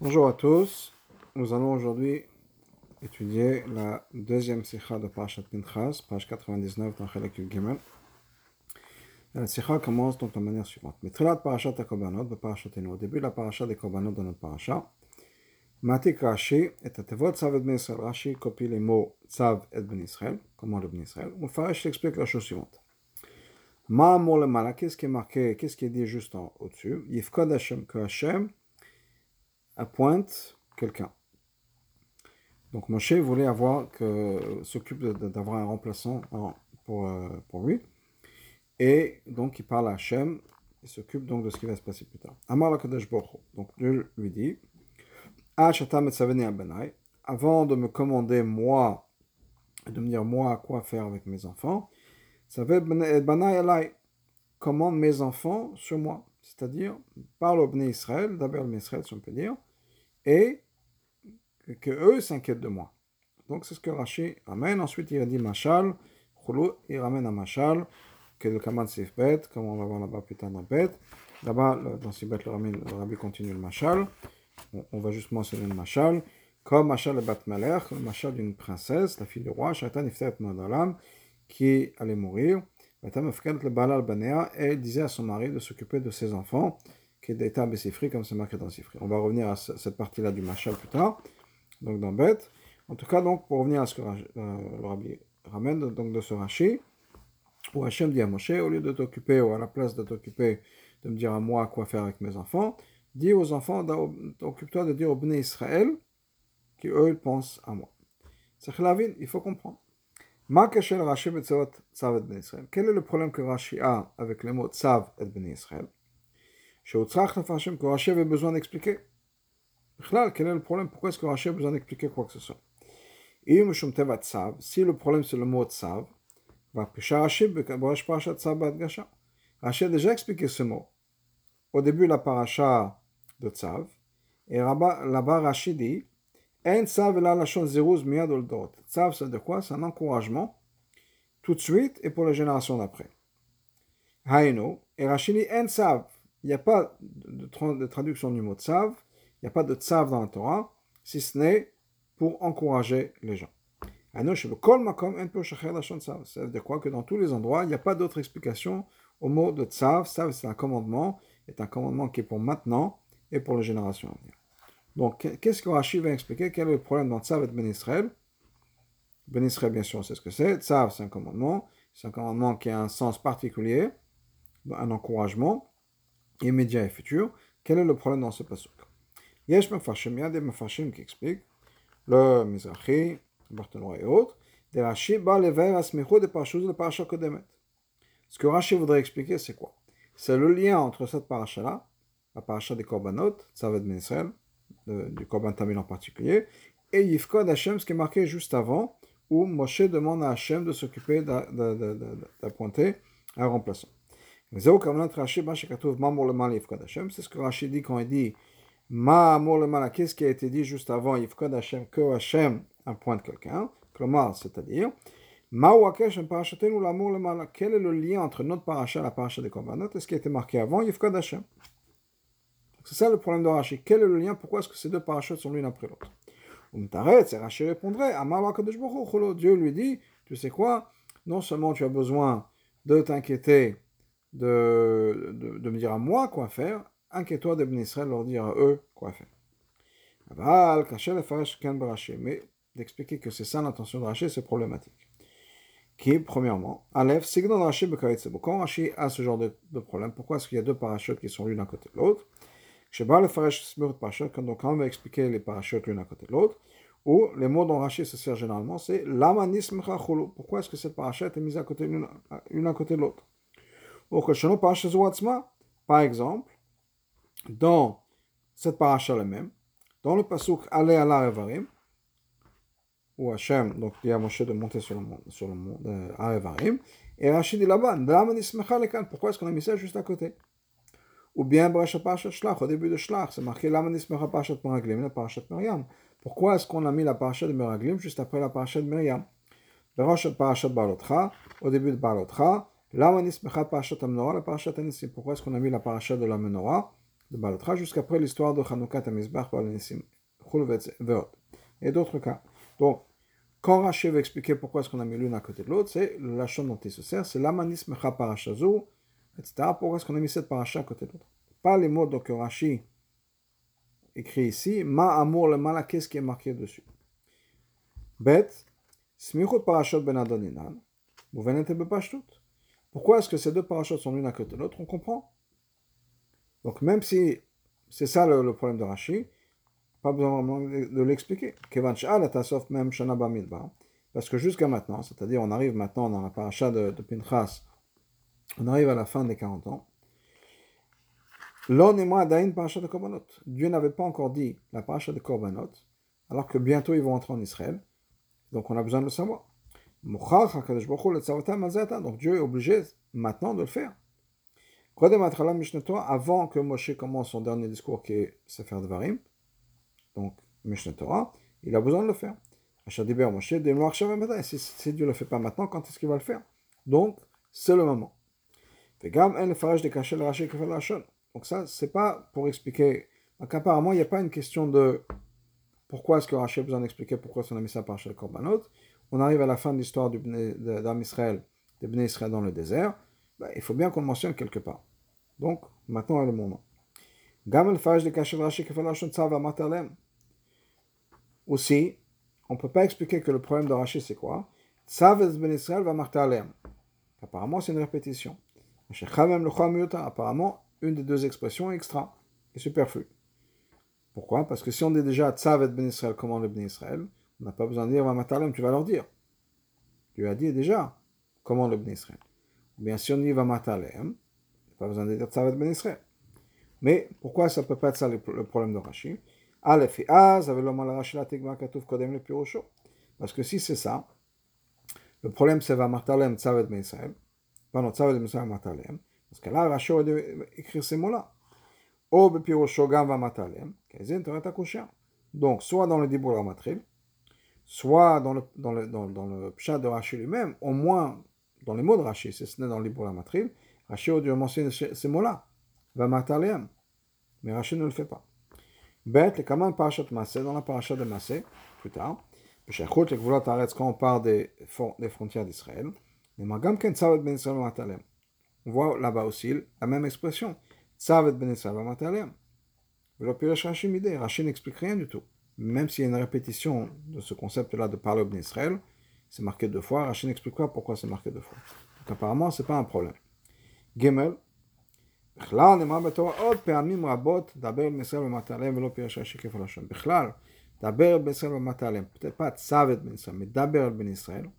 Bonjour à tous. Nous allons aujourd'hui étudier la deuxième sikha de Parashat Pinchas, page 99 dans Chalak Gimel. La sikha commence donc de la manière suivante. Mitrilat Parashat HaKobanot, de Parashat Au début de la Parashat des Kobanot dans notre Parashat, Matik Rashi et Atevot Tzav et Ben Israël. Rashi copie les mots Tzav et Ben Israël, comment le Ben Israël. Mufarish explique la chose suivante. Ma le mala, qu'est-ce qui est marqué, qu'est-ce qui est dit juste en au-dessus? Yifkod Hashem, que Hashem appointe quelqu'un. Donc Moshe voulait avoir que s'occupe d'avoir un remplaçant pour, euh, pour lui. Et donc il parle à Hachem, il s'occupe donc de ce qui va se passer plus tard. Amar Kadesh Donc Dieu lui dit avant de me commander moi, de me dire moi quoi faire avec mes enfants, commande mes enfants sur moi. C'est-à-dire, parle au Bnei Israël, d'abord le Israël, si on peut dire, et que eux s'inquiètent de moi. Donc c'est ce que Rashi ramène. Ensuite, il a dit Machal, il ramène à Machal, que le Kaman Sifbet, comme on va voir là-bas plus tard dans Bet. Là-bas, dans Sifbet, le, Rabbi continue le Machal. On, va juste mentionner le Machal. Comme Machal le Bat Malach, le Machal d'une princesse, la fille du roi, Shaitan Iftet Madalam, qui allait mourir. elle disait à son mari de s'occuper de ses enfants d'état Bessifri, comme c'est marqué dans Sifri. On va revenir à cette partie-là du Machal plus tard, donc dans Beth. En tout cas, donc, pour revenir à ce que euh, le Rabbi ramène donc de ce Rashi, où Hachem dit à Moshe, au lieu de t'occuper, ou à la place de t'occuper, de me dire à moi quoi faire avec mes enfants, dis aux enfants, occupe-toi de dire au Bnei Israël, qui eux, ils pensent à moi. C'est il faut comprendre. Quel est le problème que Rashi a avec les mots Tzav et Bnei Israël? Que Rashi avait besoin d'expliquer. Quel est le problème Pourquoi est-ce que Rashi a besoin d'expliquer quoi que ce soit Si le problème c'est le mot tsav, Rashi a déjà expliqué ce mot. Au début, la paracha de tsav, et là-bas, Rashi dit En tsav la lachon zeruz miyad oldot. Tsav, c'est de quoi C'est un encouragement tout de suite et pour la génération d'après. Haino, et Rashi dit En tsav il n'y a pas de, traduction du mot tsav, il n'y a pas de tsav dans la Torah, si ce n'est pour encourager les gens. Ça veut dire quoi? Que dans tous les endroits, il n'y a pas d'autre explication au mot de tsav. Tsav, c'est un commandement, c'est un commandement qui est pour maintenant et pour les générations à venir. Donc, qu'est-ce que Rashi va expliquer? Quel est le problème dans tsav et Ben Israël? Ben bien sûr, c'est ce que c'est. Tsav, c'est un commandement. C'est un commandement qui a un sens particulier, un encouragement immédiat et futur. Quel est le problème dans ce Mefarshim, il y a des Mefarshim qui expliquent, le Mizrahi, Barthénois et autres, de Rashi ba lever asmichu de parashut de parasha kodemet. Ce que Rashi voudrait expliquer, c'est quoi? C'est le lien entre cette paracha-là, la paracha des Korbanot, Tzavet Ben Israël, du Korban Tamil en particulier, et Yifkod Hashem, ce qui est marqué juste avant, où Moshe demande à Hashem de s'occuper d'appointer un remplaçant. C'est ce que Rashi dit quand il dit qu'est-ce qui a été dit juste avant que Hashem appointe quelqu'un, c'est-à-dire quel est le lien entre notre paracha et la paracha des Korbanot et ce qui a été marqué avant Yifkod Hashem C'est ça le problème de Rashi. Quel est le lien Pourquoi est-ce que ces deux parachutes sont l'une après l'autre c'est Rashi répondrait Dieu lui dit Tu sais quoi Non seulement tu as besoin de t'inquiéter de, de, me dire à moi quoi faire, inquiète-toi de Israël leur dire à eux quoi faire. Mais d'expliquer que c'est ça l'intention de Rashi, c'est problématique. Qui, premièrement, Aleph, Signon Rashi Quand Rashi a ce genre de, de problème, pourquoi est-ce qu'il y a deux parachutes qui sont l'une à côté de l'autre? Quand on va expliquer les parachutes l'une à côté de l'autre, ou les mots dont Rashi se sert généralement, c'est Lamanism Pourquoi est-ce que cette parachute est mise à côté l'une à côté de l'autre? Par exemple, dans cette paracha la même, dans le pasuk Allez à la Revarim, où Hachem donc, dit à Moshe de monter sur le monde, sur le monde euh, à Revarim, et Rachid dit là-bas, pourquoi est-ce qu'on a mis ça juste à côté? Ou bien au début de Shlach, c'est marqué Meraglim, la Parashat Miriam. Pourquoi est-ce qu'on a mis la Parashat de Meraglim juste après la Parashat de Miriam au début de Balotcha, pourquoi est-ce qu'on a mis la paracha de la menorah de Balotra jusqu'après l'histoire de Hanoukat Amizbach et d'autres cas. Donc, quand Rashi veut expliquer pourquoi est-ce qu'on a mis l'une à côté de l'autre, c'est la chose dont il se sert, c'est l'amanisme parashazu, etc. Pourquoi est-ce qu'on a mis cette paracha à côté de l'autre Pas les mots que Rashi écrit ici, ma amour le mal, qu'est-ce qui est marqué dessus Bet, smichot parashot ben adoninan, pourquoi est-ce que ces deux parachutes sont l'une à côté de l'autre On comprend? Donc même si c'est ça le, problème de Rashi, pas besoin de l'expliquer. Parce que jusqu'à maintenant, c'est-à-dire on arrive maintenant dans la paracha de, Pinchas, on arrive à la fin des 40 ans. L'on et moi, paracha de Korbanot. Dieu n'avait pas encore dit la paracha de Korbanot, alors que bientôt ils vont entrer en Israël. Donc on a besoin de le savoir. Donc Dieu est obligé maintenant de le faire. Avant que Moshe commence son dernier discours qui est Sefer Devarim, donc Mishnah Torah, il a besoin de le faire. Si Dieu ne le fait pas maintenant, quand est-ce qu'il va le faire? Donc, c'est le moment. Donc ça, c'est pas pour expliquer. Donc apparemment, il n'y a pas une question de pourquoi est-ce que Rashi a besoin d'expliquer pourquoi on a mis ça par Korbanot. On arrive à la fin de l'histoire d'Am Israël, des Bnei Israël dans le désert. Ben, il faut bien qu'on le mentionne quelque part. Donc, maintenant est le moment. Aussi, on ne peut pas expliquer que le problème de Rashi, c'est quoi? Apparemment, c'est une répétition. Apparemment, une des deux expressions est extra et superflue. Pourquoi? Parce que si on dit déjà Tzav ben Israël, comment le ben Israël? On n'a pas besoin de dire Vamatalem, tu vas leur dire. Tu as dit déjà comment le ben Israël. Bien si on dit Vamatalem, pas besoin de dire Tzav ben Israël. Mais pourquoi ça ne peut pas être ça le, problème de Rashi? Aleph et Az, Kodem le. Parce que si c'est ça, le problème c'est Vamatalem Tzav ben Israël. Pardon, Tzav ben Israël Vamatalem. Parce que là, Rashi aurait dû écrire ces mots-là. O Bepirosho Gam Vamatalem. Donc, soit dans le Dibur Matril, soit dans le, dans le, dans, dans le Pshat de Rashi lui-même, au moins dans les mots de Rashi, si ce n'est dans le Dibur Matril, Rashi aurait dû mentionner ces mots-là. Vamatalem. Mais Rashi ne le fait pas. Bête, les Kaman Parashat Massé, dans la Parashat de Massé, plus tard, quand on parle des, des frontières d'Israël, on voit là-bas aussi la même expression. Tzavet ben Israël Vamatalem. Rachid n'explique rien du tout. Même s'il y a une répétition de ce concept-là de parler au Israël, c'est marqué deux fois. Rachid n'explique pas pourquoi c'est marqué deux fois. Donc apparemment, ce n'est pas un problème. Gimel. Peut-être pas Tzavet ben Israël, mais Daber ben Israël,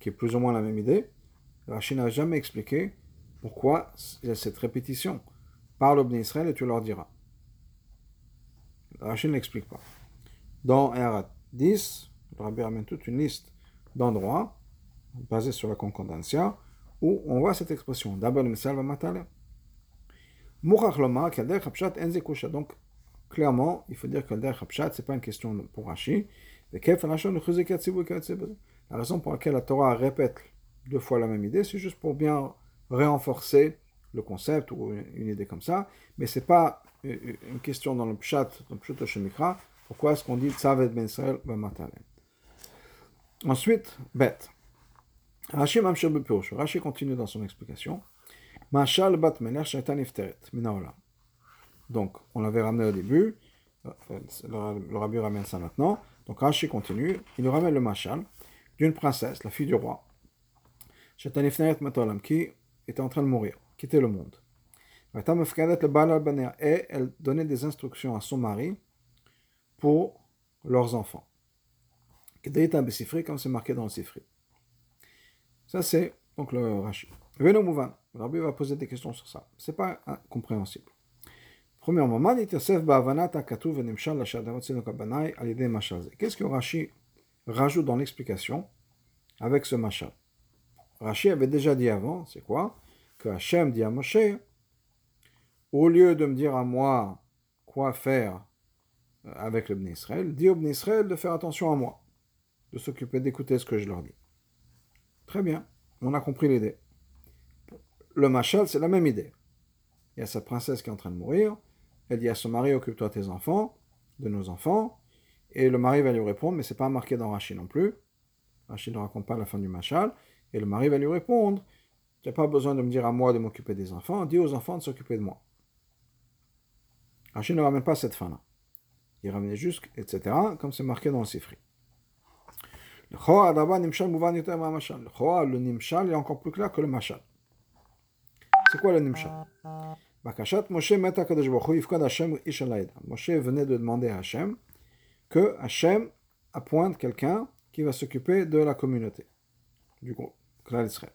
qui est plus ou moins la même idée. Rachid n'a jamais expliqué pourquoi il y a cette répétition. Parle au Bnei Israël et tu leur diras. Rachid n'explique pas. Dans Erat 10, le Rabbi ramène toute une liste d'endroits basés sur la concordancia où on voit cette expression. Donc, clairement, il faut dire que le ce n'est pas une question pour Rashi. La raison pour laquelle la Torah répète deux fois la même idée, c'est juste pour bien renforcer le concept ou une idée comme ça, mais ce n'est pas une question dans le pshat, dans le pshat Shemikra, pourquoi est-ce qu'on dit Tzavet ben Israël ben Matalem? Ensuite, bête. Rashi Mamshir Bepirosh. Rashi continue dans son explication. Mashal bat Melech Shaitan Ifteret, Minaola. Donc, on l'avait ramené au début, le, le rabbi ramène ça maintenant. Donc Rashi continue, il nous ramène le Mashal d'une princesse, la fille du roi, Shaitan Ifteret Matolam, qui était en train de mourir quitter le monde. Et elle donnait des instructions à son mari pour leurs enfants. Comme c'est marqué dans le Sifri. Ça, c'est donc le Rashi. Veno Mouvan. Rabbi va poser des questions sur ça. C'est pas compréhensible. Premièrement, qu'est-ce que Rashi rajoute dans l'explication avec ce machal Rashi avait déjà dit avant, c'est quoi? Que Hachem dit à Moshe, au lieu de me dire à moi quoi faire euh, avec le Bnei Israël, dis au Bnei Israël de faire attention à moi, de s'occuper d'écouter ce que je leur dis. Très bien, on a compris l'idée. Le machal, c'est la même idée. il y a sa princesse qui est en train de mourir, elle dit à son mari, occupe-toi de tes enfants, de nos enfants, et le mari va lui répondre, mais c'est pas marqué dans Rachid non plus. Rachid ne raconte pas la fin du machal, et le mari va lui répondre, tu n'as pas besoin de me dire à moi de m'occuper des enfants, dis aux enfants de s'occuper de moi. Rachid ne ramène pas cette fin-là. Il ramène juste, etc., comme c'est marqué dans le Sifri. Le Choa Nimshal Le le Nimshal est encore plus clair que le Mashal. C'est quoi le Nimshal? Moshe Moshe venait de demander à Hashem que Hashem appointe quelqu'un qui va s'occuper de la communauté, du groupe, clan d'Israël.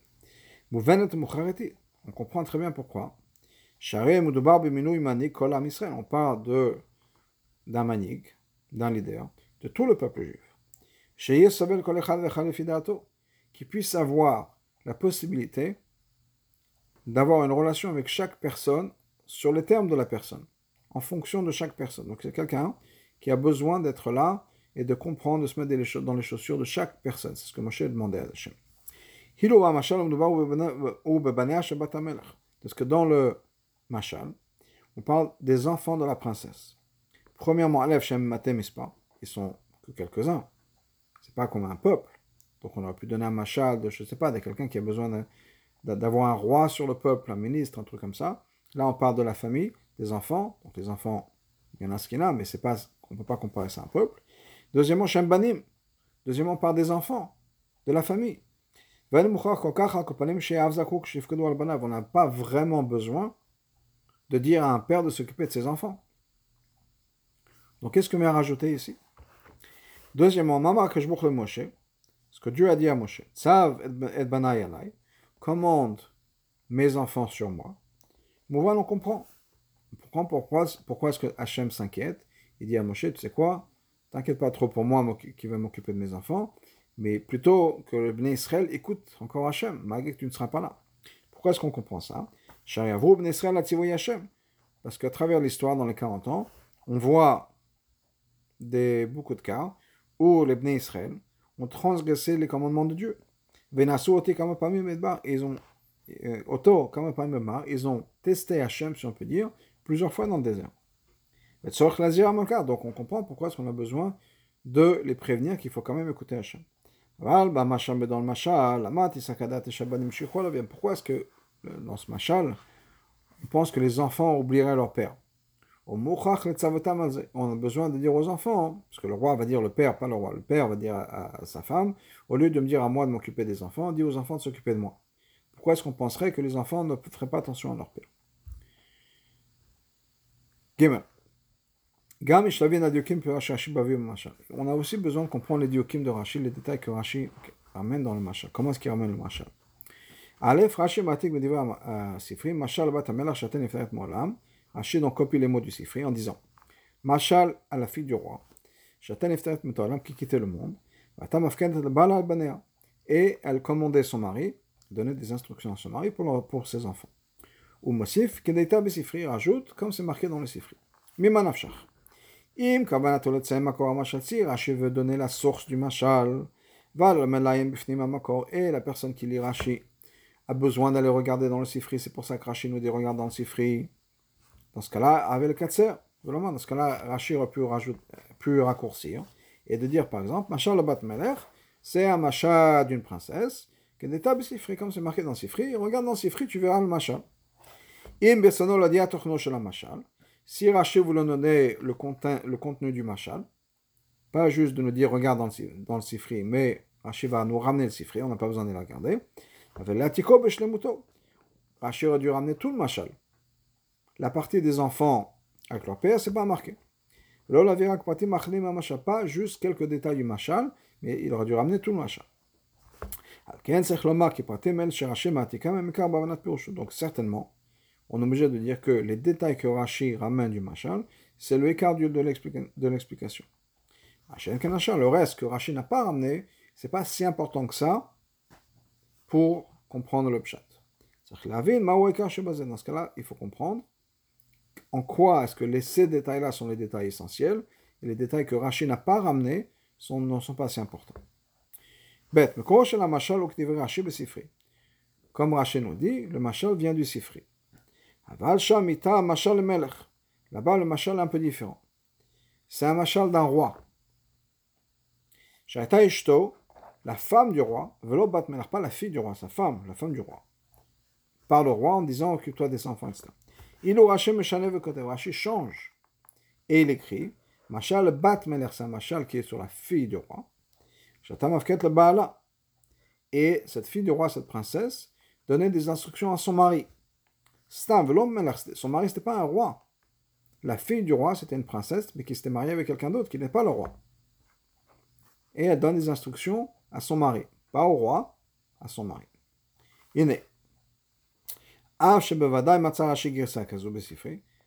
On comprend très bien pourquoi. On parle de d'un manig, d'un leader, de tout le peuple juif. Qui puisse avoir la possibilité d'avoir une relation avec chaque personne sur les termes de la personne, en fonction de chaque personne. Donc c'est quelqu'un qui a besoin d'être là et de comprendre, de se mettre dans les chaussures de chaque personne. C'est ce que Moshe demandait à Hachem. Parce que dans le Mashal, on parle des enfants de la princesse. Premièrement, Aleph Shem Matem ils sont que quelques-uns. C'est pas comme un peuple. Donc on aurait pu donner un Mashal de, je sais pas, de quelqu'un qui a besoin d'avoir un roi sur le peuple, un ministre, un truc comme ça. Là, on parle de la famille, des enfants. Donc les enfants, il y en a ce qu'il y a, mais c'est pas, on peut pas comparer ça à un peuple. Deuxièmement, Shem Banim. Deuxièmement, on parle des enfants, de la famille. On n'a pas vraiment besoin de dire à un père de s'occuper de ses enfants. Donc, qu'est-ce que m'a rajouté ici? Deuxièmement, Mama le Moshe, ce que Dieu a dit à Moshe, Tzav et banayalai, commande mes enfants sur moi. Mouvan, on comprend. On comprend pourquoi, pourquoi est-ce que Hachem s'inquiète. Il dit à Moshe, tu sais quoi? T'inquiète pas trop pour moi qui va m'occuper de mes enfants mais plutôt que le Bnei Israël écoute encore Hachem, malgré que tu ne seras pas là. Pourquoi est-ce qu'on comprend ça? Parce qu'à travers l'histoire, dans les 40 ans, on voit des, beaucoup de cas où les Bnei Israël ont transgressé les commandements de Dieu. Ils ont, euh, ils ont testé Hachem, si on peut dire, plusieurs fois dans le désert. Donc on comprend pourquoi est-ce qu'on a besoin de les prévenir qu'il faut quand même écouter Hachem. Pourquoi est-ce que dans ce machal, on pense que les enfants oublieraient leur père On a besoin de dire aux enfants, hein, parce que le roi va dire le père, pas le roi, le père va dire à, sa femme, au lieu de me dire à moi de m'occuper des enfants, dit aux enfants de s'occuper de moi. Pourquoi est-ce qu'on penserait que les enfants ne feraient pas attention à leur père? On a aussi besoin de comprendre les diokim de Rashi, les détails que Rashi amène dans le Mashal. Comment est-ce qu'il ramène le Mashal Aleph, Rashi matik medivra Sifri, Mashal bat amelach shaten neferet mo'olam. Rashi donc copie les mots du Sifri en disant Mashal à la fille du roi, shaten neferet mo'olam qui quittait le monde, vatam afkenet bala al banea. Et elle commandait son mari, donnait des instructions à son mari pour, pour ses enfants. Ou Mosif, kedeita besifri, rajoute, comme c'est marqué dans le Sifri. Mima nafshach. Im Rashi veut donner la source du mashal. Et la personne qui lit Rashi a besoin d'aller regarder dans le sifri. C'est pour ça que Rashi nous dit regarde dans le sifri. Dans ce cas-là, avec le katser. Dans ce cas-là, Rashi aurait pu, rajouter, pu raccourcir et de dire par exemple Mashal bat melech, c'est un mashal d'une princesse. Qui est sifri, comme c'est marqué dans le sifri. Regarde dans le sifri, tu verras le besono la shel mashal. Si Rashi voulait donner le, le contenu du machal, pas juste de nous dire regarde dans le, dans le sifri, mais Rashi va nous ramener le sifri, on n'a pas besoin de le regarder. Rashi aurait dû ramener tout le machal. La partie des enfants avec leur père, c'est pas marqué. Pas juste quelques détails du machal, mais il aurait dû ramener tout le machal. Donc certainement, on est obligé de dire que les détails que Rashi ramène du Machal, c'est le écart de l'explication. Le reste que Rashi n'a pas ramené, c'est pas si important que ça pour comprendre le Pshat. Dans ce cas-là, il faut comprendre en quoi est-ce que ces détails-là sont les détails essentiels et les détails que Rashi n'a pas ramenés sont, ne sont pas si importants. Comme Rashi nous dit, le Machal vient du Sifri. Là-bas, le Machal est un peu différent. C'est un Machal d'un roi. La femme du roi, Velo Bat Melech, pas la fille du roi, sa femme, la femme du roi. Par le roi en disant Occupe-toi des enfants, etc. Il côté. Rashi change. Et il écrit Machal Bat un Machal qui est sur la fille du roi. Le Baala. Et cette fille du roi, cette princesse, donnait des instructions à son mari. Son mari, c'était pas un roi. La fille du roi, c'était une princesse, mais qui s'était mariée avec quelqu'un d'autre, qui n'est pas le roi. Et elle donne des instructions à son mari. Pas au roi, à son mari.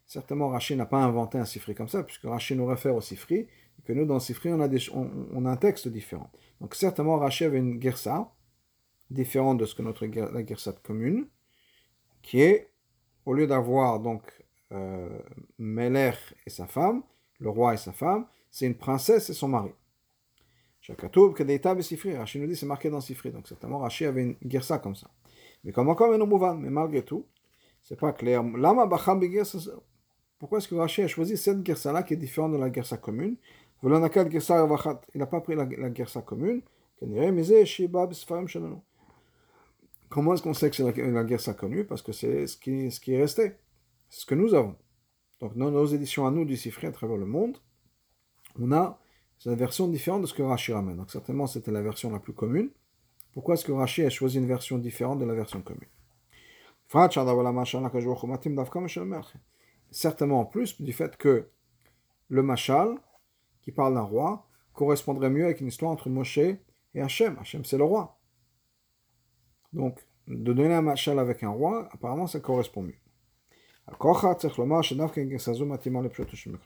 Certainement, Rashi n'a pas inventé un sifri comme ça, puisque Rashi nous réfère au sifri, et que nous, dans le sifri, on a, on, a un texte différent. Donc, certainement, Rashi avait une gersa, différente de ce que notre la gersa commune, qui est au lieu d'avoir donc euh, Meler et sa femme, le roi et sa femme, c'est une princesse et son mari. Rashi nous dit c'est marqué dans Sifri, donc certainement Rashi avait une guerre comme ça. Mais comme encore un mouvan, mais malgré tout, c'est pas clair. Lama pourquoi est-ce que Rashi a choisi cette guerre là qui est différente de la guerre commune? Il n'a pas pris la, la guerre commune? Comment est-ce qu'on sait que c'est la, guerre connue? Parce que c'est ce qui, ce qui est resté. C'est ce que nous avons. Donc, dans nos éditions à nous du Sifri à travers le monde, on a une version différente de ce que Rashi ramène. Donc, certainement, c'était la version la plus commune. Pourquoi est-ce que Rashi a choisi une version différente de la version commune? Certainement en plus du fait que le Machal, qui parle d'un roi, correspondrait mieux avec une histoire entre Moshe et Hachem. Hachem, c'est le roi. Donc, de donner un machal avec un roi, apparemment, ça correspond mieux.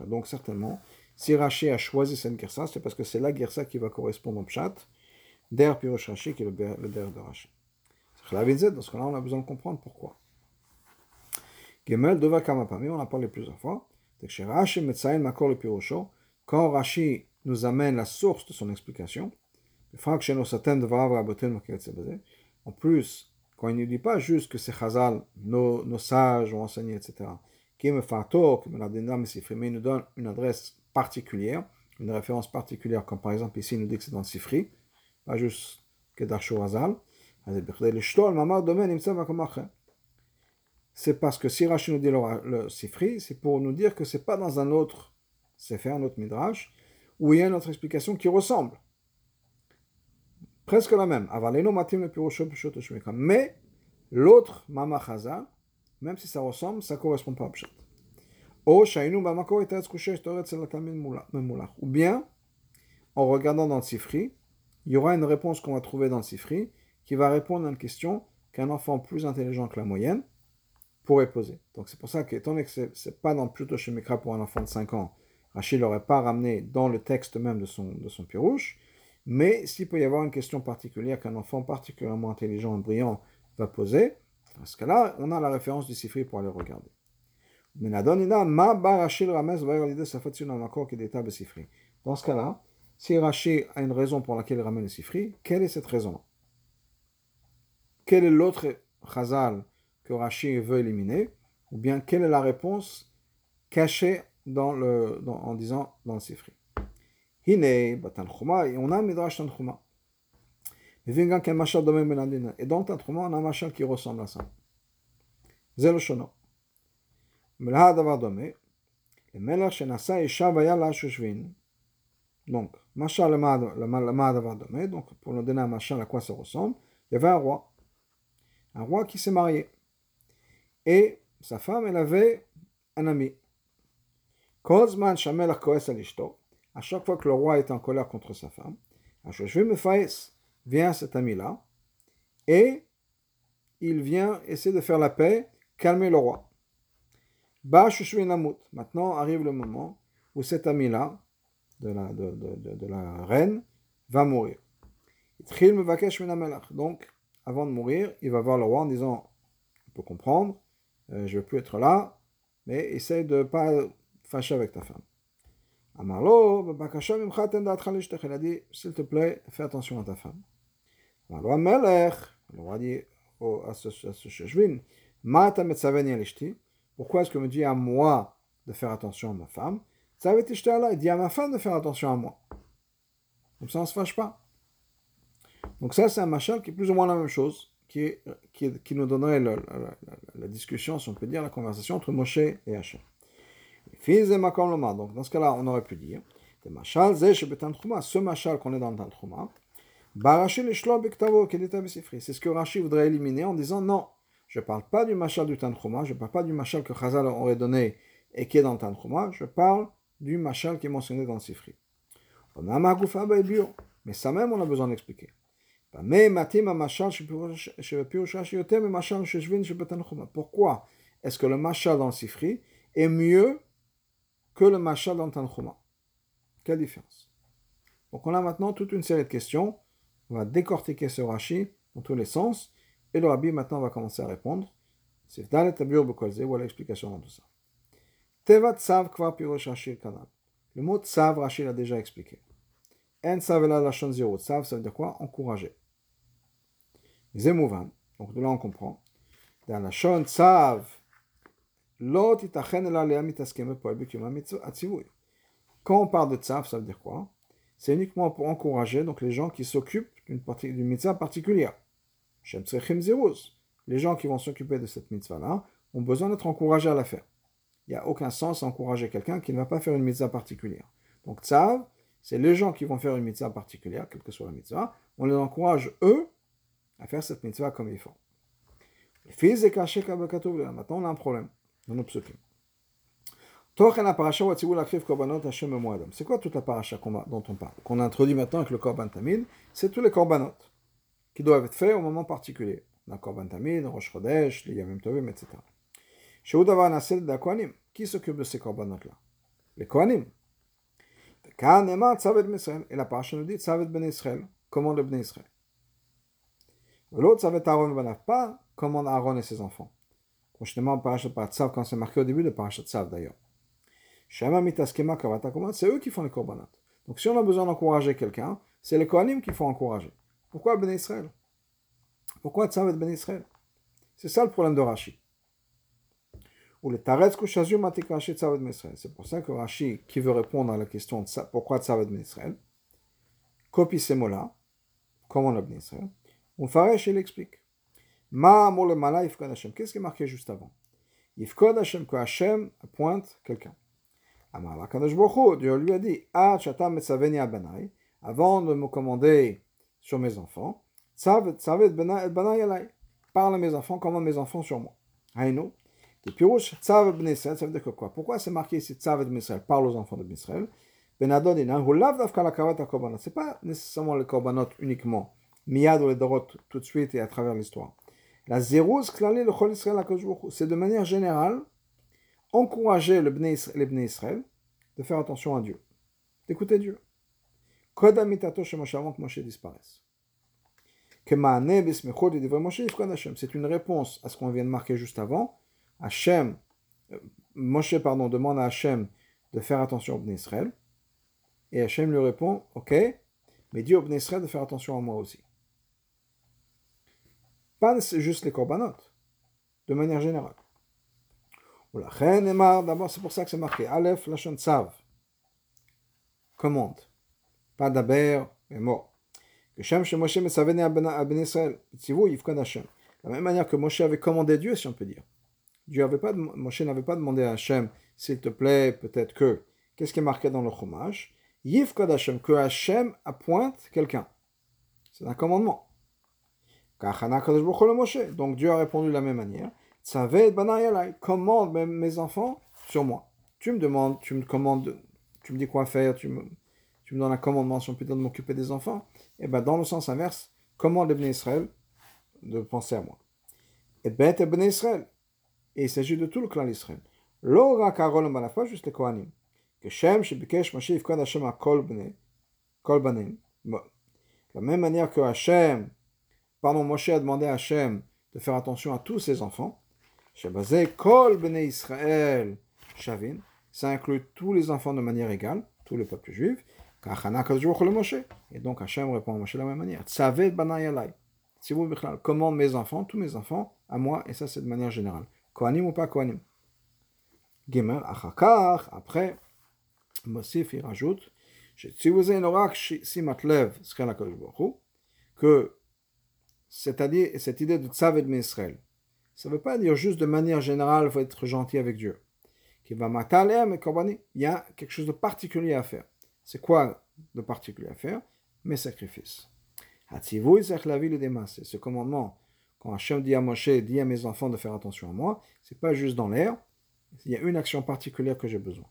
Donc, certainement, si Rashi a choisi cette gersa, c'est parce que c'est la gersa qui va correspondre au pshat, der pirosh Rashi, qui est le, der de Rashi. Dans ce cas-là, on a besoin de comprendre pourquoi. Gemel deva kamapami, on a parlé plusieurs fois. Quand Rashi nous amène la source de son explication, en plus, quand il ne dit pas juste que c'est Chazal, nos, nos, sages ont enseigné, etc., qui me mais il nous donne une adresse particulière, une référence particulière, comme par exemple ici il nous dit que c'est dans le Sifri, pas juste que d'Arshur Hazal. C'est parce que si Rashi nous dit le, Sifri, c'est pour nous dire que c'est pas dans un autre Sefer, un autre Midrash, où il y a une autre explication qui ressemble presque la même. Mais l'autre Mama même si ça ressemble, ça ne correspond pas à Pshat. Ou bien, en regardant dans le Sifri, il y aura une réponse qu'on va trouver dans le Sifri qui va répondre à une question qu'un enfant plus intelligent que la moyenne pourrait poser. Donc c'est pour ça qu'étant donné que ce n'est pas dans Pluto Shemikra pour un enfant de 5 ans, Rachid l'aurait pas ramené dans le texte même de son, de son pirouche, mais s'il peut y avoir une question particulière qu'un enfant particulièrement intelligent et brillant va poser, dans ce cas-là, on a la référence du Sifri pour aller regarder. Dans ce cas-là, si Rashi a une raison pour laquelle il ramène le Sifri, quelle est cette raison? Quel est l'autre Chazal que Rashi veut éliminer? Ou bien quelle est la réponse cachée dans le, en disant dans le Sifri? Et on a un Midrash Tanchuma. Et dans Tanchuma, on a un machal qui ressemble à ça. Zelo davar dome. Le melech shenasa isha vaya la shushvin. Donc, machal lama davar dome. Donc, pour nous donner un machal à quoi ça ressemble, il y avait un roi. Un roi qui s'est marié. Et sa femme, elle avait un ami. Kozman shamelach koes al ishto à chaque fois que le roi est en colère contre sa femme, vient cet ami-là et il vient essayer de faire la paix, calmer le roi. Maintenant arrive le moment où cet ami-là, de la, de, de, de, la reine, va mourir. Donc, avant de mourir, il va voir le roi en disant, on peut comprendre, euh, je ne veux plus être là, mais essaye de ne pas fâcher avec ta femme. Amarlo, il a dit, s'il te plaît, fais attention à ta femme. Le roi dit à ce metzaveni alishti, Pourquoi est-ce que me dit à moi de faire attention à ma femme? Ça été jeté là, il dit à ma femme de faire attention à moi. Comme ça, on ne se fâche pas. Donc ça, c'est un machin qui est plus ou moins la même chose, qui, qui, nous donnerait la, discussion, si on peut dire, la conversation entre Moshe et Hachem. Fils et Donc dans ce cas-là, on aurait pu dire, ce machal qu'on est dans le Tantruma, c'est ce que Rashi voudrait éliminer en disant non, je ne parle pas du machal du Tantruma, je ne parle pas du machal que Chazal aurait donné et qui est dans le Tantruma, je parle du machal qui est mentionné dans le Sifri. Mais ça même, on a besoin d'expliquer. Pourquoi est-ce que le machal dans le Sifri est mieux que le machal dans le Tanchuma Quelle différence? Donc on a maintenant toute une série de questions. On va décortiquer ce Rashi dans tous les sens. Et le Rabbi maintenant va commencer à répondre. C'est dans le tabur voilà l'explication dans tout ça. Tevat sav kvar pirosh. Le mot tsav, Rashi l'a déjà expliqué. En sav la zéro. Tsav, ça veut dire quoi? Encourager. Zemouvan. Donc de là on comprend. Dans la shon tsav, quand on parle de tsav, ça veut dire quoi? C'est uniquement pour encourager donc les gens qui s'occupent d'une d'une mitzvah particulière. Les gens qui vont s'occuper de cette mitzvah-là ont besoin d'être encouragés à la faire. Il n'y a aucun sens à encourager quelqu'un qui ne va pas faire une mitzvah particulière. Donc tsav, c'est les gens qui vont faire une mitzvah particulière, quelle que soit la mitzvah, on les encourage, eux, à faire cette mitzvah comme il faut. Maintenant, on a un problème dans nos psukim. C'est quoi toute la paracha dont on parle Qu'on introduit maintenant avec le korban tamid? C'est tous les korbanot qui doivent être faits au moment particulier. La korban tamid, Rosh Chodesh, les Yamim Tovim, etc. Qui s'occupe de ces korbanot-là Les Kohanim. Et la paracha nous dit Tzavet ben Israël, commande le ben Israël. L'autre Tzavet Aaron ben pas commande Aaron et ses enfants. Justement, Parashat Tzav, quand c'est marqué au début de Parashat Tzav d'ailleurs. Shema mitaskema kavata c'est eux qui font les korbanot. Donc si on a besoin d'encourager quelqu'un, c'est les Kohanim qu'il faut encourager. Pourquoi Ben Israël? Pourquoi Tzav et Ben Israël? C'est ça le problème de Rashi. Ou le Ben. C'est pour ça que Rashi, qui veut répondre à la question de pourquoi Tzav Ben Israël, copie ces mots-là, comme on a Ben Israël, ou Faresh, il explique. Ma le mala. Qu'est-ce qui est marqué juste avant? Yifkod Hashem, que Hashem pointe quelqu'un. Amar Dieu lui a dit Ah, chatam metzaveni abanai, avant de me commander sur mes enfants. Parle à mes enfants, commande mes enfants sur moi. Haïno. Et ben Israël, ça veut dire quoi? Pourquoi c'est marqué ici ben Israël Parle aux enfants de Israël. Ben Adon dit Hulav davka la kavat korbanot. C'est pas nécessairement le korbanot uniquement. Miyad ou les dorot tout de suite et à travers l'histoire. La klali le chol c'est de manière générale encourager les bnei Israël de faire attention à Dieu, d'écouter Dieu. Avant que disparaisse. C'est une réponse à ce qu'on vient de marquer juste avant. Hachem, Moshe pardon, demande à Hachem de faire attention au Bnei. Et Hachem lui répond, ok, mais dis au Bnei de faire attention à moi aussi. Pas juste les corbanotes, de manière générale. D'abord, c'est pour ça que c'est marqué. Aleph, Lachon Tzav. Commande. Pas d'Aber, mais mort. Que Shem, chez Moshe, ça venait à Ben Israël. Tzivou, Yivkon Hashem. De la même manière que Moshe avait commandé Dieu, si on peut dire. Dieu avait pas, Moshe n'avait pas demandé à Hachem, s'il te plaît, peut-être que. Qu'est-ce qui est marqué dans le chômage Yivkon Hashem, que Hachem appointe quelqu'un. C'est un commandement. Donc Dieu a répondu de la même manière. Commande mes enfants sur moi. Tu me demandes, tu me commandes, tu me dis quoi faire, tu me, tu me donnes un commandement on peut de m'occuper des enfants. Et bien dans le sens inverse, commande les Israël de penser à moi. Et ben et Israël. Et il s'agit de tout le clan d'Israël. L'ora karol pas juste les Kohanim. Que Shem, Shebikesh, Moshe, Yifkad Hashem, Kol Banim. De la même manière que Hashem pardon, Moshe a demandé à Hachem de faire attention à tous ses enfants. Kol bnei Israël Shavin, ça inclut tous les enfants de manière égale, tout le peuple juif. Et donc Hachem répond à Moshe de la même manière. Si vous commande mes enfants, tous mes enfants, à moi, et ça c'est de manière générale. Kohanim ou pas Kohanim? Gimel, Achakar, après, Mosif, il rajoute, que c'est-à-dire cette idée de Tzaved Israël, ça ne veut pas dire juste de manière générale, il faut être gentil avec Dieu. Il y a quelque chose de particulier à faire. C'est quoi de particulier à faire? Mes sacrifices. Ce commandement, quand Hachem dit à Moshe, dit à mes enfants de faire attention à moi, c'est pas juste dans l'air, il y a une action particulière que j'ai besoin.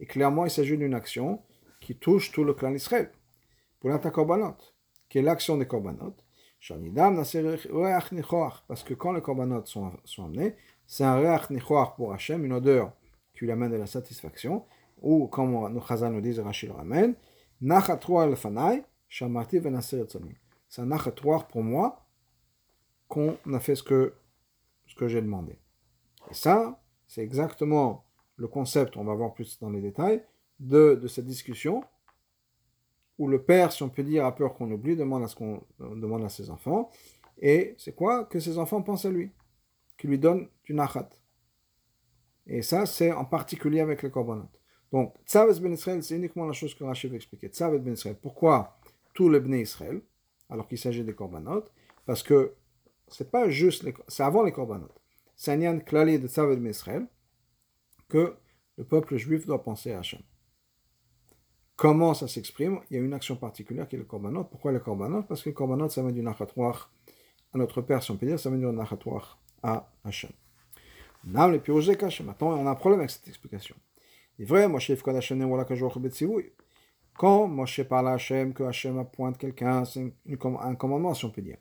Et clairement, il s'agit d'une action qui touche tout le clan d'Israël. Pour korbanot, qui est l'action des korbanot. Parce que quand les korbanot sont, sont amenés, c'est un reach nichoach pour Hachem, une odeur qui lui amène de la satisfaction, ou comme nous Chazal nous disent, Rachid le ramène, le fanai, shamati C'est un nachatroir pour moi qu'on a fait ce que, ce que j'ai demandé. Et ça, c'est exactement le concept, on va voir plus dans les détails, de, de cette discussion, où le père, si on peut dire, a peur qu'on oublie, demande à, ce qu'on, demande à ses enfants, et c'est quoi Que ses enfants pensent à lui, qui lui donnent du nachat. Et ça, c'est en particulier avec les korbanot. Donc, Tzavet ben Israël, c'est uniquement la chose que Rachid va expliquer. Tzavet ben Israël, pourquoi tout le Bnei Israël, alors qu'il s'agit des korbanot Parce que c'est pas juste, les, c'est avant les korbanot. C'est un yan klali de Tzavet ben Israël que le peuple juif doit penser à Hachem. Comment ça s'exprime? Il y a une action particulière qui est le korbanot. Pourquoi le korbanot? Parce que le korbanot, ça vient du nachatoire à notre Père, si on peut dire, ça vient du nachatoire à Hachem. Maintenant, on a un problème avec cette explication. Il est vrai, Moshe Quand Moshe parle à Hachem, que Hachem appointe quelqu'un, c'est un commandement, si on peut dire.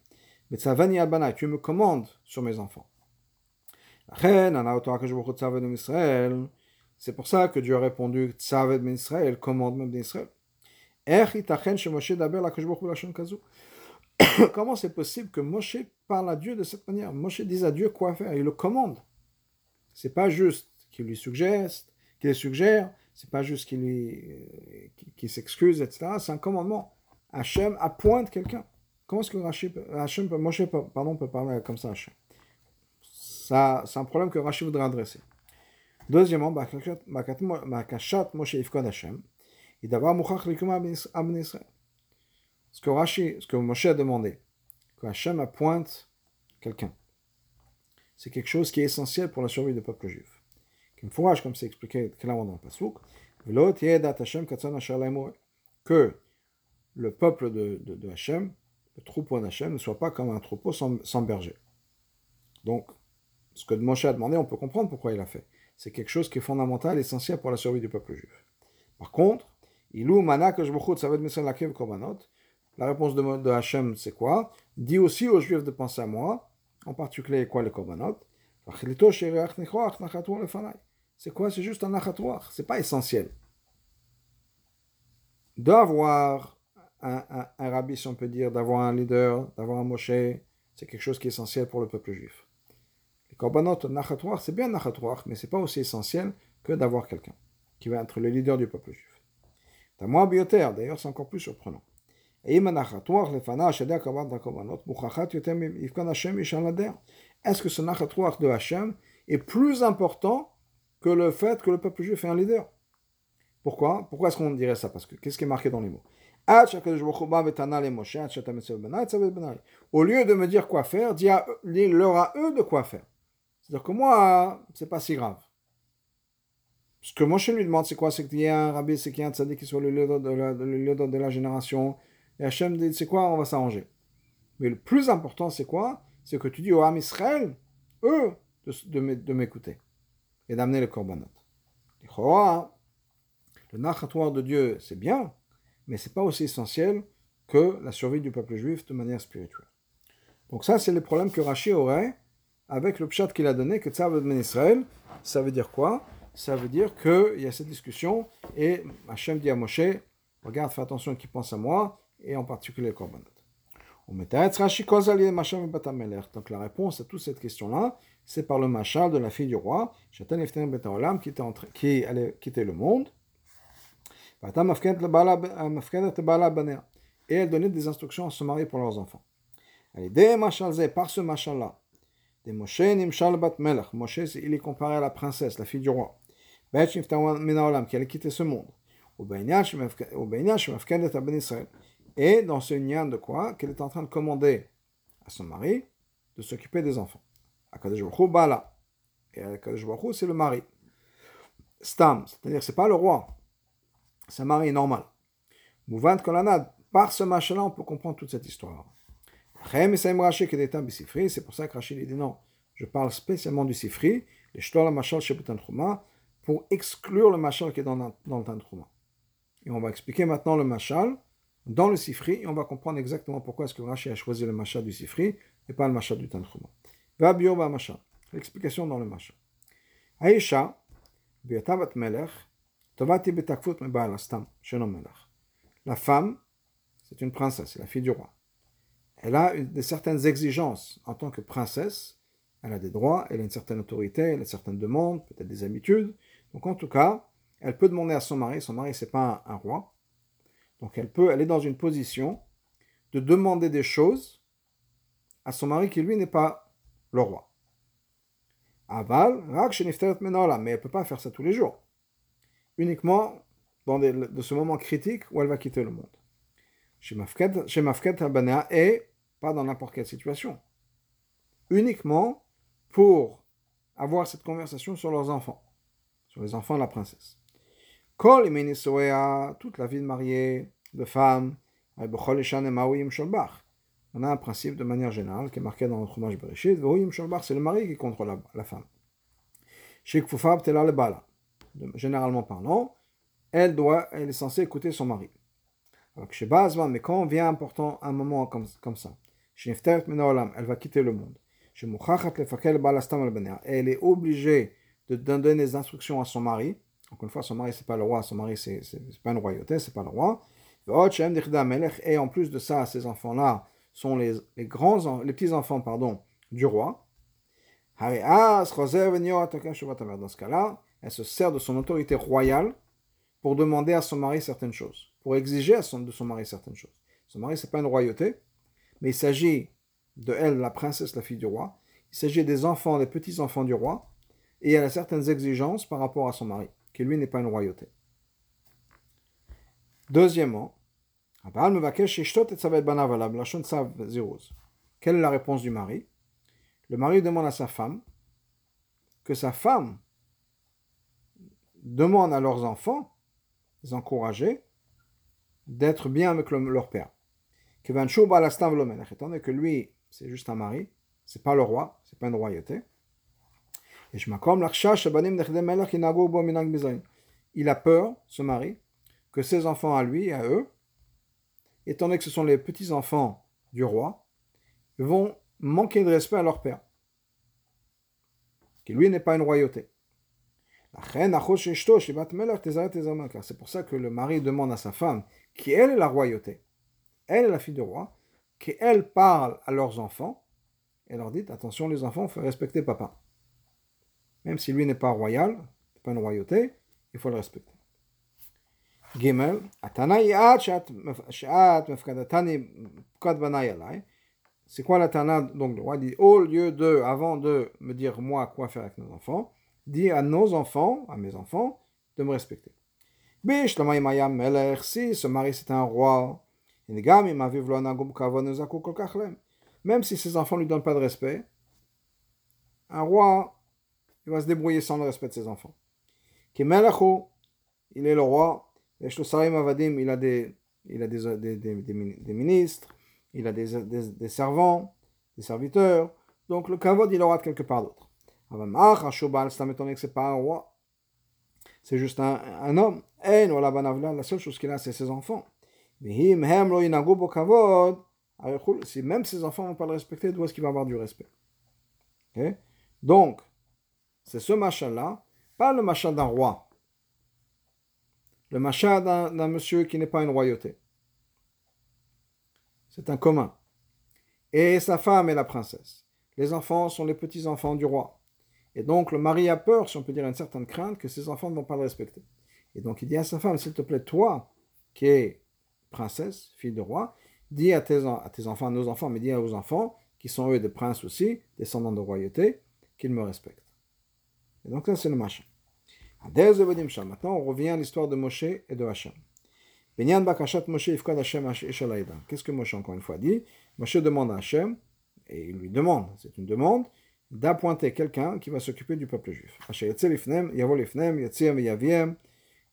Mais tu me commandes sur mes enfants. C'est pour ça que Dieu a répondu ben commandement d'Israël. Comment c'est possible que Moshe parle à Dieu de cette manière? Moshe dit à Dieu quoi faire, il le commande. C'est pas juste qu'il lui suggère, qu'il suggère, c'est pas juste qu'il qui, s'excuse, etc. C'est un commandement. Hachem appointe quelqu'un. Comment est-ce que Hachem, Moshe pardon, peut parler comme ça à Hachem? Ça, c'est un problème que Rachid voudrait adresser. Deuxièmement, Bakashat Moshe Ifkod Hashem, et d'avoir Mouchach Likuma Abn. Ce que Rashi, ce que Moshe a demandé, que Hachem appointe quelqu'un, c'est quelque chose qui est essentiel pour la survie du peuple juif. Comme fourrage, comme c'est expliqué clairement dans le Pasuk, que le peuple de, de, de Hachem, le troupeau d'Hachem, ne soit pas comme un troupeau sans, sans berger. Donc, ce que Moshe a demandé, on peut comprendre pourquoi il a fait c'est quelque chose qui est fondamental, essentiel pour la survie du peuple juif. Par contre, ilou mana que je ça va être korbanot. La réponse de, de Hachem, c'est quoi? Dis aussi aux juifs de penser à moi, en particulier quoi les korbanot? C'est quoi? C'est juste un nachatouach, c'est pas essentiel. D'avoir un, un, un, rabbi, si on peut dire, d'avoir un leader, d'avoir un moshe, c'est quelque chose qui est essentiel pour le peuple juif. Les korbanot nachatoire, c'est bien nachatoire, mais c'est pas aussi essentiel que d'avoir quelqu'un qui va être le leader du peuple juif. Tamoi bioter, d'ailleurs, c'est encore plus surprenant. Est-ce que ce nachatoire de Hachem est plus important que le fait que le peuple juif est un leader? Pourquoi? Pourquoi est-ce qu'on dirait ça? Parce que qu'est-ce qui est marqué dans les mots? Au lieu de me dire quoi faire, dis-leur à eux de quoi faire. C'est-à-dire que moi, c'est pas si grave. Ce que Moshe lui demande, c'est quoi? C'est qu'il y ait un rabbi, c'est qu'il y ait un tzaddik qui soit le leader de la génération. Et Hachem dit, c'est quoi On va s'arranger. Mais le plus important, c'est quoi? C'est que tu dis au Ham Israël, eux, de, m'écouter et d'amener le korbanot. Le nachatoire de Dieu, c'est bien, mais c'est pas aussi essentiel que la survie du peuple juif de manière spirituelle. Donc ça, c'est le problème que Rashi aurait avec le pshat qu'il a donné, que Tzav ben Israël, ça veut dire quoi? Ça veut dire qu'il y a cette discussion et Hachem dit à Moshe, regarde, fais attention qui pense à moi, et en particulier le Korbanot. Donc la réponse à toute cette question-là, c'est par le machal de la fille du roi, qui, était qui allait quitter le monde. Et elle donnait des instructions à se marier pour leurs enfants. Par ce machal-là, Moshe il est comparé à la princesse, la fille du roi. Qui allait quitter ce monde. Et dans ce nian de quoi Qu'elle est en train de commander à son mari de s'occuper des enfants. Akadosh Bala. Et Akadosh c'est le mari. Stam, c'est-à-dire c'est pas le roi. C'est un mari normal. Mouvant Kolanad, par ce machin-là, on peut comprendre toute cette histoire. C'est pour ça que Rachid dit non, je parle spécialement du Sifri, pour exclure le machal qui est dans, le Tantruma. Et on va expliquer maintenant le machal dans le Sifri, et on va comprendre exactement pourquoi est-ce que Rachid a choisi le machal du Sifri et pas le machal du Tantruma. Va bio va machal. L'explication dans le machal. Aïcha, biatavat melech, tovati betakfut me astam, melech. La femme, c'est une princesse, c'est la fille du roi elle a une, certaines exigences en tant que princesse. Elle a des droits, elle a une certaine autorité, elle a certaines demandes, peut-être des habitudes. Donc en tout cas, elle peut demander à son mari, son mari c'est pas un, roi, donc elle peut, elle est dans une position de demander des choses à son mari qui lui n'est pas le roi. Aval, mais elle peut pas faire ça tous les jours. Uniquement dans de ce moment critique où elle va quitter le monde. Chez Mafket et pas dans n'importe quelle situation. Uniquement pour avoir cette conversation sur leurs enfants, sur les enfants de la princesse. Toute la vie de mariée, de femme, on a un principe de manière générale qui est marqué dans le fromage Bereshit, c'est le mari qui contrôle la, femme. Généralement parlant, elle, doit, elle est censée écouter son mari. Alors que mais quand vient important un moment comme, comme ça, elle va quitter le monde. Elle est obligée de donner des instructions à son mari. Encore une fois, son mari, c'est pas le roi, son mari, c'est pas une royauté, c'est pas le roi. Et en plus de ça, ces enfants-là sont les, les grands, les petits-enfants, du roi. Dans ce cas-là, elle se sert de son autorité royale pour demander à son mari certaines choses, pour exiger de son mari certaines choses. Son mari, c'est pas une royauté, mais il s'agit de elle, la princesse, la fille du roi. Il s'agit des enfants, des petits-enfants du roi, et elle a certaines exigences par rapport à son mari, qui lui n'est pas une royauté. Deuxièmement, quelle est la réponse du mari? Le mari demande à sa femme que sa femme demande à leurs enfants, les encourager, d'être bien avec leur père étant donné que lui, c'est juste un mari, c'est pas le roi, c'est pas une royauté. Il a peur, ce mari, que ses enfants à lui, à eux, étant donné que ce sont les petits-enfants du roi, vont manquer de respect à leur père, qui lui n'est pas une royauté. C'est pour ça que le mari demande à sa femme, qui elle est la royauté, elle est la fille du roi, qu'elle parle à leurs enfants et leur dit attention les enfants, il faut respecter papa. Même si lui n'est pas royal, pas une royauté, il faut le respecter. Gimel, c'est quoi la Tana Donc le roi? Dit au lieu de, avant de me dire moi quoi faire avec nos enfants, dis à nos enfants, à mes enfants, de me respecter. Si ce mari c'est un roi, même si ses enfants ne lui donnent pas de respect, un roi, il va se débrouiller sans le respect de ses enfants. il est le roi, il a des, il a des, ministres, il a des, servants, des serviteurs, donc le kavod, il aura de quelque part d'autre. c'est pas un roi, c'est juste un, homme. La seule chose qu'il a, c'est ses enfants. Si même ses enfants ne vont pas le respecter, d'où est-ce qu'il va avoir du respect? Donc, c'est ce machin-là, pas le machin d'un roi. Le machin d'un monsieur qui n'est pas une royauté. C'est un commun. Et sa femme est la princesse. Les enfants sont les petits-enfants du roi. Et donc le mari a peur, si on peut dire une certaine crainte, que ses enfants ne vont pas le respecter. Et donc il dit à sa femme, s'il te plaît, toi, qui es princesse, fille de roi, dis à tes, à tes enfants, à nos enfants, mais dis aux enfants, qui sont eux des princes aussi, descendants de royauté, qu'ils me respectent. Et donc ça, c'est le machin. Maintenant, on revient à l'histoire de Moshe et de Hachem. Qu'est-ce que Moshe, encore une fois, dit? Moshe demande à Hachem, et il lui demande, c'est une demande, d'appointer quelqu'un qui va s'occuper du peuple juif.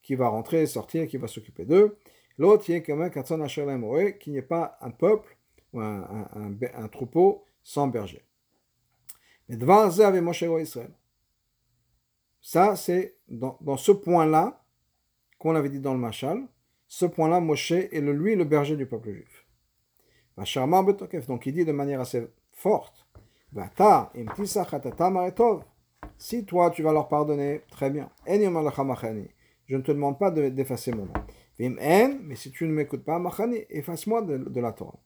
Qui va rentrer, sortir, qui va s'occuper d'eux. L'autre, qui n'est pas un peuple ou un, troupeau sans berger. Mais Israël. Ça, c'est dans, ce point-là, qu'on avait dit dans le Machal, ce point-là, Moshe est le, lui le berger du peuple juif. Donc il dit de manière assez forte, si toi tu vas leur pardonner, très bien. Je ne te demande pas d'effacer mon nom. Mais si tu ne m'écoutes pas, efface-moi de, de la Torah.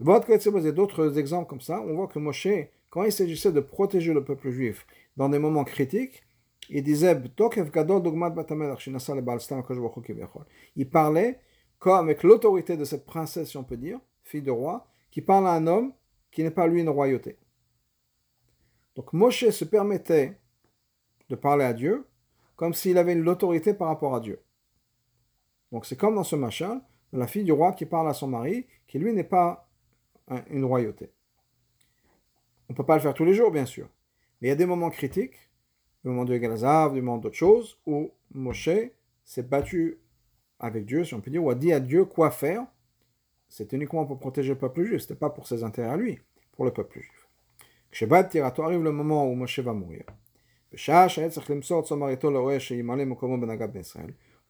D'autres exemples comme ça. On voit que Moshe, quand il s'agissait de protéger le peuple juif dans des moments critiques, il disait Il parlait comme avec l'autorité de cette princesse, si on peut dire, fille de roi, qui parle à un homme qui n'est pas lui une royauté. Donc Moshe se permettait de parler à Dieu comme s'il avait l'autorité par rapport à Dieu. Donc c'est comme dans ce machin, la fille du roi qui parle à son mari, qui lui n'est pas une royauté. On ne peut pas le faire tous les jours, bien sûr. Mais il y a des moments critiques, le moment de le moment d'autres choses, où Moshe s'est battu avec Dieu, si on peut dire, ou a dit à Dieu quoi faire. C'était uniquement pour protéger le peuple juif, ce n'était pas pour ses intérêts à lui, pour le peuple juif. Shebat Tirato arrive le moment où Moshe va mourir. Le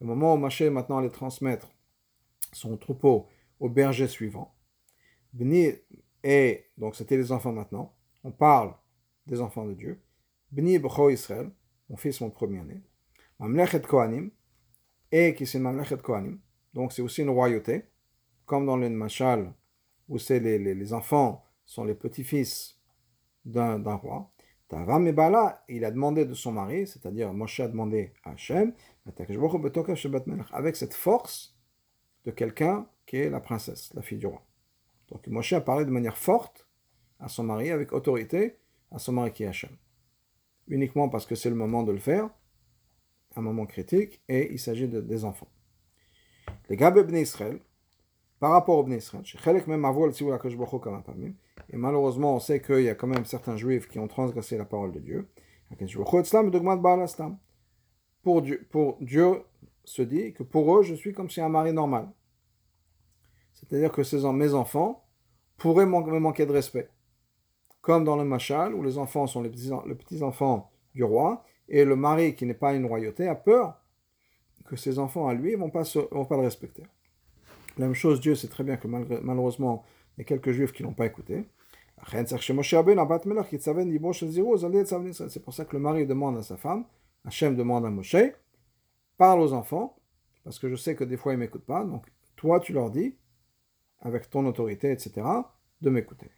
moment où Moshe maintenant allait transmettre son troupeau au berger suivant. Et donc c'était les enfants maintenant. On parle des enfants de Dieu. Bni B'cho Israël, mon fils, mon premier-né. Mamlechet Kohanim, et qui c'est Mamlechet Kohanim. Donc c'est aussi une royauté, comme dans le Machal, où c'est les, les, enfants sont les petits-fils d'un roi. Tavam et Bala, il a demandé de son mari, c'est-à-dire Moshe a demandé à Hachem, avec cette force de quelqu'un qui est la princesse, la fille du roi. Donc Moshe a parlé de manière forte à son mari, avec autorité, à son mari qui est Hachem. Uniquement parce que c'est le moment de le faire, un moment critique, et il s'agit de, des enfants. Les gars Bnei Israël, par rapport au Bnei Israël, et malheureusement on sait qu'il y a quand même certains juifs qui ont transgressé la parole de Dieu. Pour Dieu, pour Dieu se dit que pour eux, je suis comme si un mari normal. C'est-à-dire que ces, mes enfants pourraient me manquer de respect. Comme dans le Machal, où les enfants sont les petits-enfants du roi, et le mari qui n'est pas une royauté a peur que ses enfants à lui ne vont pas, le respecter. La même chose, Dieu sait très bien que malheureusement, il y a quelques juifs qui ne l'ont pas écouté. C'est pour ça que le mari demande à sa femme, Hachem demande à Moshe, parle aux enfants, parce que je sais que des fois ils ne m'écoutent pas, donc toi tu leur dis, avec ton autorité, etc., de m'écouter.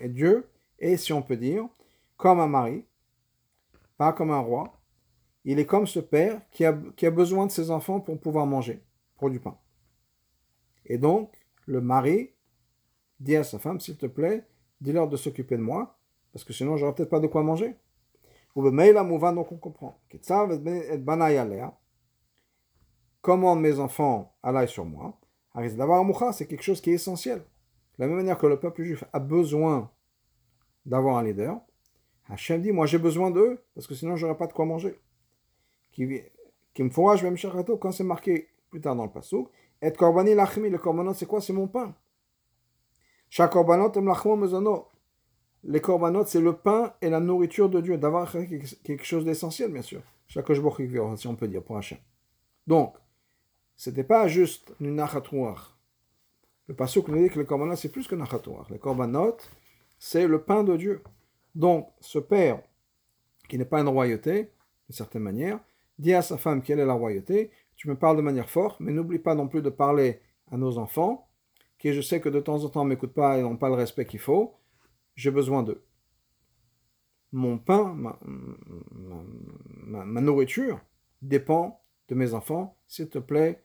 Et Dieu est, si on peut dire, comme un mari, pas comme un roi. Il est comme ce père qui a, qui a besoin de ses enfants pour pouvoir manger, pour du pain. Et donc, le mari dit à sa femme, s'il te plaît, dis-leur de s'occuper de moi, parce que sinon, j'aurai peut-être pas de quoi manger. Ou mail donc on comprend commande mes enfants à l'aille sur moi. C'est quelque chose qui est essentiel. De la même manière que le peuple juif a besoin d'avoir un leader, Hachem dit, moi j'ai besoin d'eux, parce que sinon j'aurai pas de quoi manger. Qui, qui me fera, je vais me quand c'est marqué plus tard dans le pasouk, et korbani lachmi, le korbanot c'est quoi? C'est mon pain. Chaque korbanot. Les korbanot c'est le pain et la nourriture de Dieu, d'avoir quelque chose d'essentiel bien sûr. Chaque si on peut dire pour Hachem. Donc, c'était pas juste une nachatouar. Le passage nous dit que le korbanot, c'est plus que nachatouar. Le korbanot, c'est le pain de Dieu. Donc, ce père, qui n'est pas une royauté, d'une certaine manière, dit à sa femme quelle est la royauté. Tu me parles de manière forte, mais n'oublie pas non plus de parler à nos enfants, qui je sais que de temps en temps m'écoutent pas et n'ont pas le respect qu'il faut. J'ai besoin d'eux. Mon pain, ma nourriture dépend de mes enfants. S'il te plaît,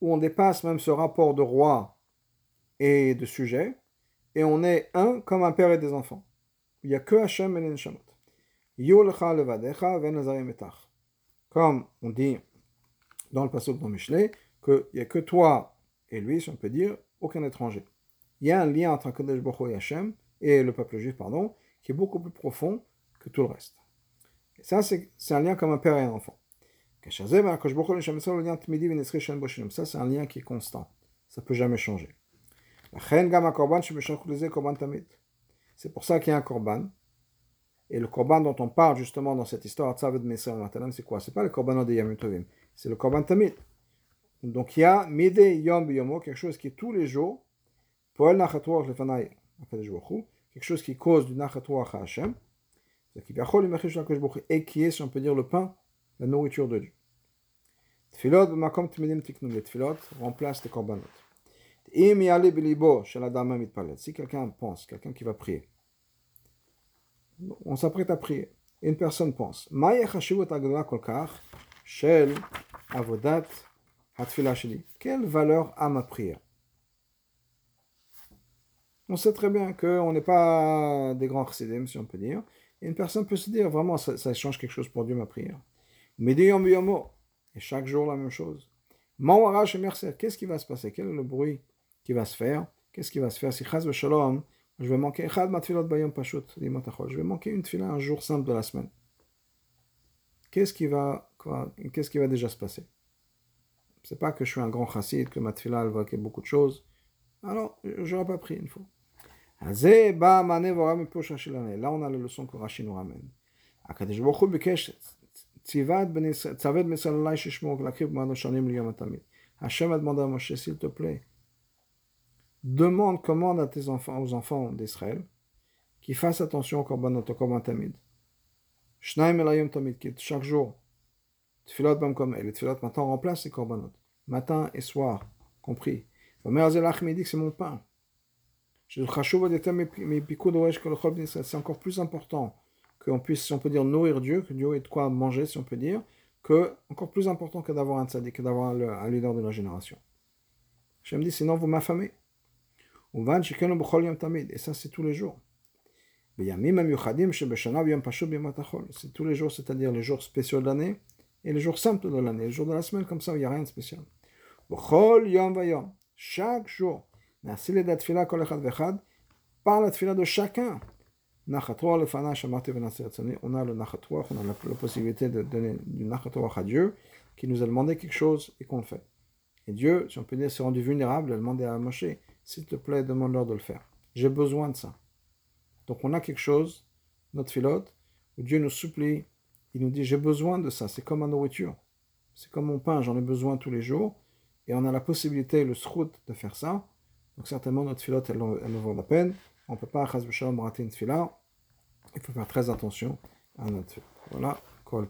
où on dépasse même ce rapport de roi et de sujet, et on est un comme un père et des enfants. Il n'y a que Hachem et les Neshamot. Comme on dit dans le passage de Michelet, qu'il n'y a que toi et lui, si on peut dire, aucun étranger. Il y a un lien entre Kadesh Baruch et Hachem, et le peuple juif, pardon, qui est beaucoup plus profond que tout le reste. Et ça, c'est un lien comme un père et un enfant. Ça, c'est un lien qui est constant. Ça ne peut jamais changer. C'est pour ça qu'il y a un korban. Et le korban dont on parle justement dans cette histoire, c'est quoi? C'est pas le korban de Yom c'est le korban tamid. Donc il y a mide yom yomo, quelque chose qui est tous les jours, quelque chose qui cause du nachatouach à Hashem, et qui est, si on peut dire, le pain, la nourriture de Dieu. Tfilot, les tfilot remplacent les korbanot. Si quelqu'un pense, quelqu'un qui va prier, on s'apprête à prier, une personne pense, quelle valeur a ma prière? On sait très bien qu'on n'est pas des grands chassidim, si on peut dire, et une personne peut se dire, vraiment, ça, change quelque chose pour Dieu, ma prière. Et chaque jour la même chose. Qu'est-ce qui va se passer? Quel est le bruit qui va se faire? Qu'est-ce qui va se faire? Si je vais manquer je vais manquer une tefila un jour simple de la semaine. Qu'est-ce qui va, qu'est-ce qui va déjà se passer? C'est pas que je suis un grand chassid, que ma tefila va beaucoup de choses. Alors, je n'aurais pas pris une fois. Là, on a la leçon que Rashi nous ramène. Hachem a demandé à Moshe, s'il te plaît, demande, commande à tes enfants, aux enfants d'Israël, qu'ils fassent attention au korban tamid. Shnaim elayim tamid, qui chaque jour, tfilot bam comme, et les tfilot maintenant remplacent les korbanot. Matin et soir, compris. Omer zelach me dit que c'est mon pain. C'est encore plus important qu'on puisse, si on peut dire, nourrir Dieu, que Dieu ait de quoi manger, si on peut dire, que, encore plus important que d'avoir un tzaddik, que d'avoir un, leader de la génération. Je me dis, sinon vous m'affamez. Et ça, c'est tous les jours. C'est tous les jours, c'est-à-dire les jours spéciaux de l'année et les jours simples de l'année, les jours de la semaine, comme ça, il n'y a rien de spécial. Chaque jour, par la tfila de chacun, on a le nachatouach, on a la, possibilité de donner du nachatouach à Dieu, qui nous a demandé quelque chose et qu'on le fait. Et Dieu, si on peut dire, s'est rendu vulnérable, a demandé à Moshe, s'il te plaît, demande-leur de le faire. J'ai besoin de ça. Donc on a quelque chose, notre filote, où Dieu nous supplie, il nous dit, j'ai besoin de ça, c'est comme ma nourriture. C'est comme mon pain, j'en ai besoin tous les jours. Et on a la possibilité, le srout, de faire ça. Donc certainement, notre filote, elle, elle, vaut la peine. On ne peut pas, rater une fila. Il faut faire très attention à notre Voilà, kol.